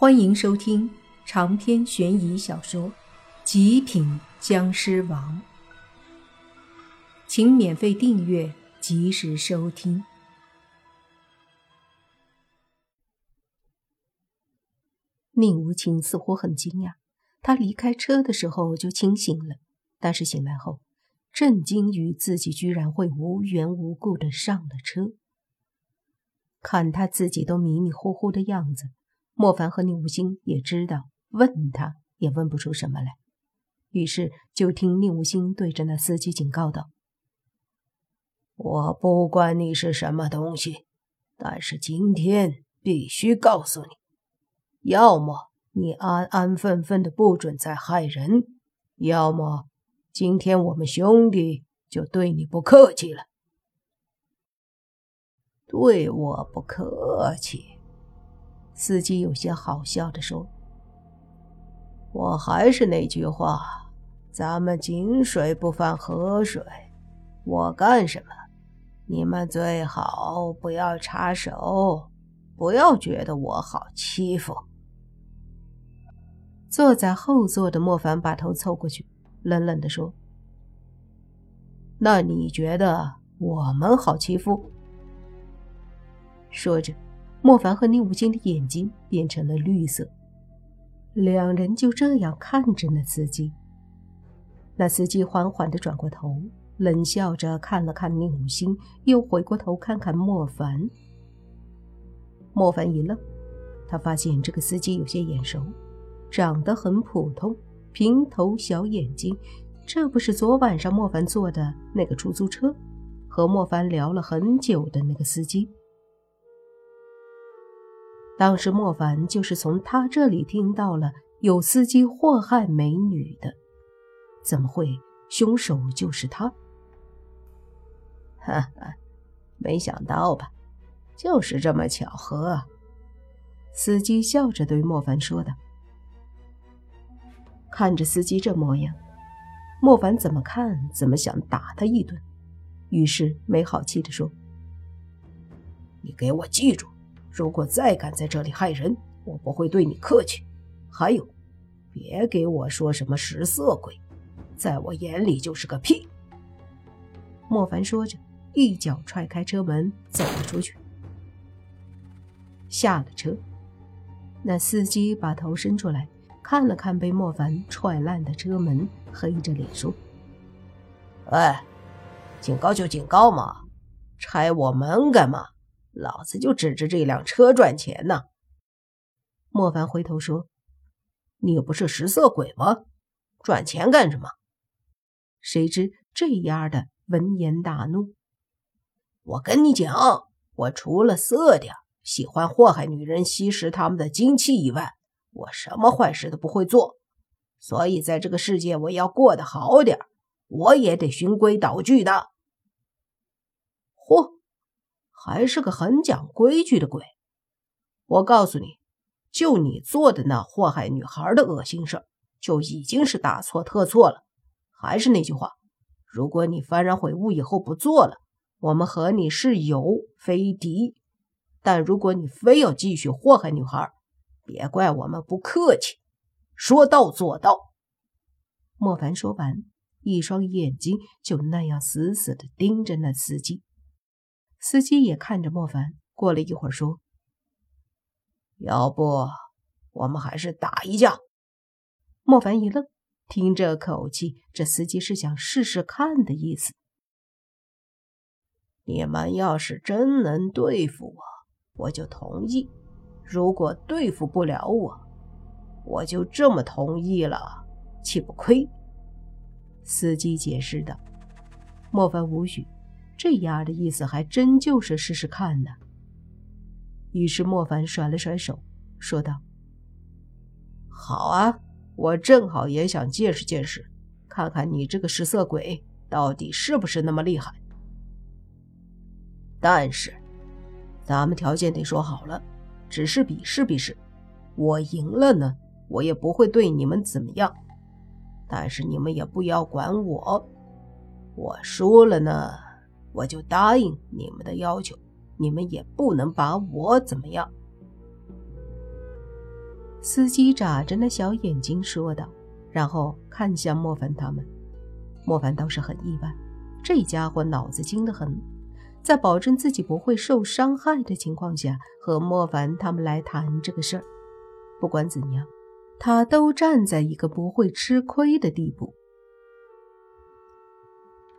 欢迎收听长篇悬疑小说《极品僵尸王》，请免费订阅，及时收听。宁无情似乎很惊讶，他离开车的时候就清醒了，但是醒来后，震惊于自己居然会无缘无故的上了车。看他自己都迷迷糊糊的样子。莫凡和宁无心也知道，问他也问不出什么来，于是就听宁无心对着那司机警告道：“我不管你是什么东西，但是今天必须告诉你，要么你安安分分的不准再害人，要么今天我们兄弟就对你不客气了。对我不客气。”司机有些好笑地说：“我还是那句话，咱们井水不犯河水。我干什么，你们最好不要插手，不要觉得我好欺负。”坐在后座的莫凡把头凑过去，冷冷地说：“那你觉得我们好欺负？”说着。莫凡和宁无心的眼睛变成了绿色，两人就这样看着那司机。那司机缓缓地转过头，冷笑着看了看宁无心，又回过头看看莫凡。莫凡一愣，他发现这个司机有些眼熟，长得很普通，平头小眼睛，这不是昨晚上莫凡坐的那个出租车，和莫凡聊了很久的那个司机。当时莫凡就是从他这里听到了有司机祸害美女的，怎么会凶手就是他？哈哈，没想到吧？就是这么巧合。司机笑着对莫凡说道。看着司机这模样，莫凡怎么看怎么想打他一顿，于是没好气地说：“你给我记住。”如果再敢在这里害人，我不会对你客气。还有，别给我说什么食色鬼，在我眼里就是个屁。莫凡说着，一脚踹开车门，走了出去。下了车，那司机把头伸出来，看了看被莫凡踹烂的车门，黑着脸说：“哎，警告就警告嘛，拆我门干嘛？”老子就指着这辆车赚钱呢。莫凡回头说：“你不是食色鬼吗？赚钱干什么？”谁知这丫的闻言大怒：“我跟你讲，我除了色点，喜欢祸害女人、吸食她们的精气以外，我什么坏事都不会做。所以在这个世界，我要过得好点，我也得循规蹈矩的。”还是个很讲规矩的鬼，我告诉你，就你做的那祸害女孩的恶心事就已经是大错特错了。还是那句话，如果你幡然悔悟以后不做了，我们和你是友非敌。但如果你非要继续祸害女孩，别怪我们不客气，说到做到。莫凡说完，一双眼睛就那样死死地盯着那司机。司机也看着莫凡，过了一会儿说：“要不我们还是打一架？”莫凡一愣，听这口气，这司机是想试试看的意思。你们要是真能对付我，我就同意；如果对付不了我，我就这么同意了，岂不亏？”司机解释道。莫凡无语。这丫的意思还真就是试试看呢。于是莫凡甩了甩手，说道：“好啊，我正好也想见识见识，看看你这个食色鬼到底是不是那么厉害。但是，咱们条件得说好了，只是比试比试。我赢了呢，我也不会对你们怎么样；但是你们也不要管我。我输了呢。”我就答应你们的要求，你们也不能把我怎么样。司机眨着那小眼睛说道，然后看向莫凡他们。莫凡倒是很意外，这家伙脑子精得很，在保证自己不会受伤害的情况下，和莫凡他们来谈这个事儿。不管怎样，他都站在一个不会吃亏的地步。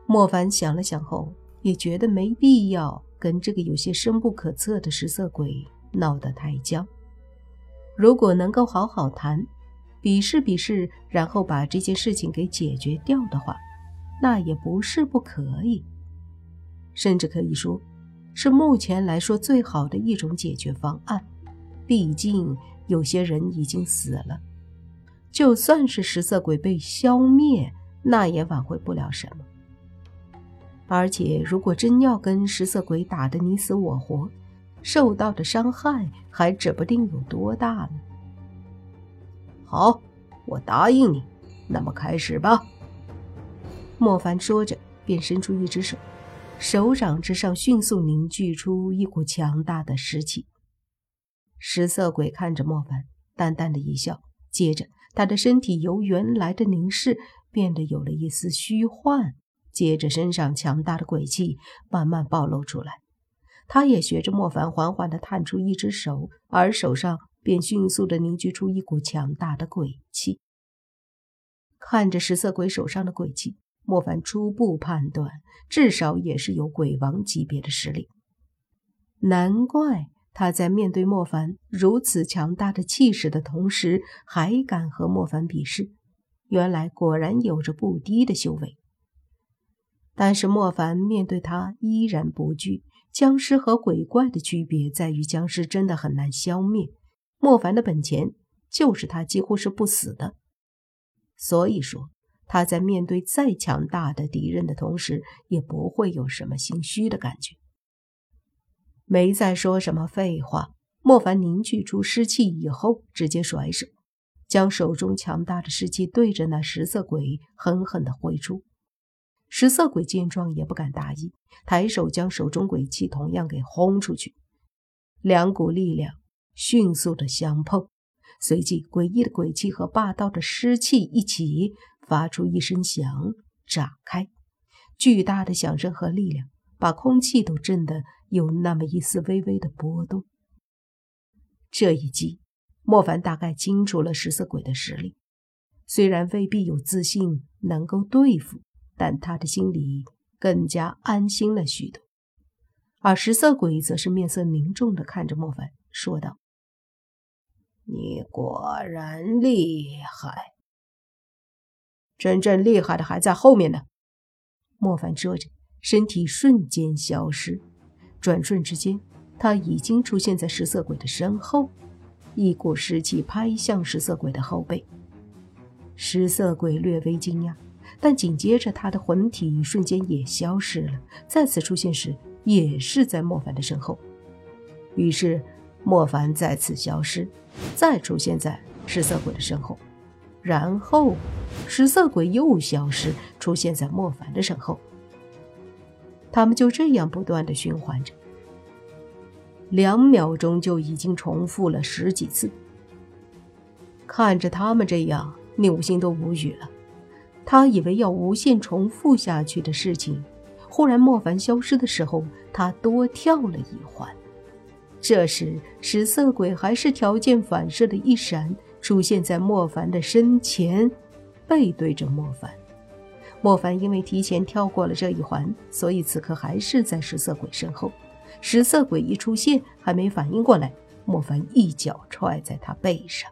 莫凡想了想后，也觉得没必要跟这个有些深不可测的食色鬼闹得太僵。如果能够好好谈，比试比试，然后把这件事情给解决掉的话，那也不是不可以。甚至可以说，是目前来说最好的一种解决方案。毕竟有些人已经死了，就算是食色鬼被消灭，那也挽回不了什么。而且，如果真要跟食色鬼打得你死我活，受到的伤害还指不定有多大呢。好，我答应你，那么开始吧。莫凡说着，便伸出一只手，手掌之上迅速凝聚出一股强大的湿气。食色鬼看着莫凡，淡淡的一笑，接着他的身体由原来的凝视变得有了一丝虚幻。接着，身上强大的鬼气慢慢暴露出来，他也学着莫凡缓缓地探出一只手，而手上便迅速地凝聚出一股强大的鬼气。看着食色鬼手上的鬼气，莫凡初步判断，至少也是有鬼王级别的实力。难怪他在面对莫凡如此强大的气势的同时，还敢和莫凡比试，原来果然有着不低的修为。但是莫凡面对他依然不惧。僵尸和鬼怪的区别在于，僵尸真的很难消灭。莫凡的本钱就是他几乎是不死的，所以说他在面对再强大的敌人的同时，也不会有什么心虚的感觉。没再说什么废话，莫凡凝聚出湿气以后，直接甩手，将手中强大的湿气对着那食色鬼狠狠地挥出。食色鬼见状也不敢大意，抬手将手中鬼气同样给轰出去。两股力量迅速的相碰，随即诡异的鬼气和霸道的湿气一起发出一声响，炸开。巨大的响声和力量把空气都震得有那么一丝微微的波动。这一击，莫凡大概清楚了食色鬼的实力，虽然未必有自信能够对付。但他的心里更加安心了许多，而食色鬼则是面色凝重的看着莫凡，说道：“你果然厉害，真正厉害的还在后面呢。”莫凡说着，身体瞬间消失，转瞬之间，他已经出现在食色鬼的身后，一股湿气拍向食色鬼的后背。食色鬼略微惊讶。但紧接着，他的魂体瞬间也消失了，再次出现时也是在莫凡的身后。于是，莫凡再次消失，再出现在食色鬼的身后，然后食色鬼又消失，出现在莫凡的身后。他们就这样不断的循环着，两秒钟就已经重复了十几次。看着他们这样，宁武星都无语了。他以为要无限重复下去的事情，忽然莫凡消失的时候，他多跳了一环。这时，食色鬼还是条件反射的一闪，出现在莫凡的身前，背对着莫凡。莫凡因为提前跳过了这一环，所以此刻还是在食色鬼身后。食色鬼一出现，还没反应过来，莫凡一脚踹在他背上。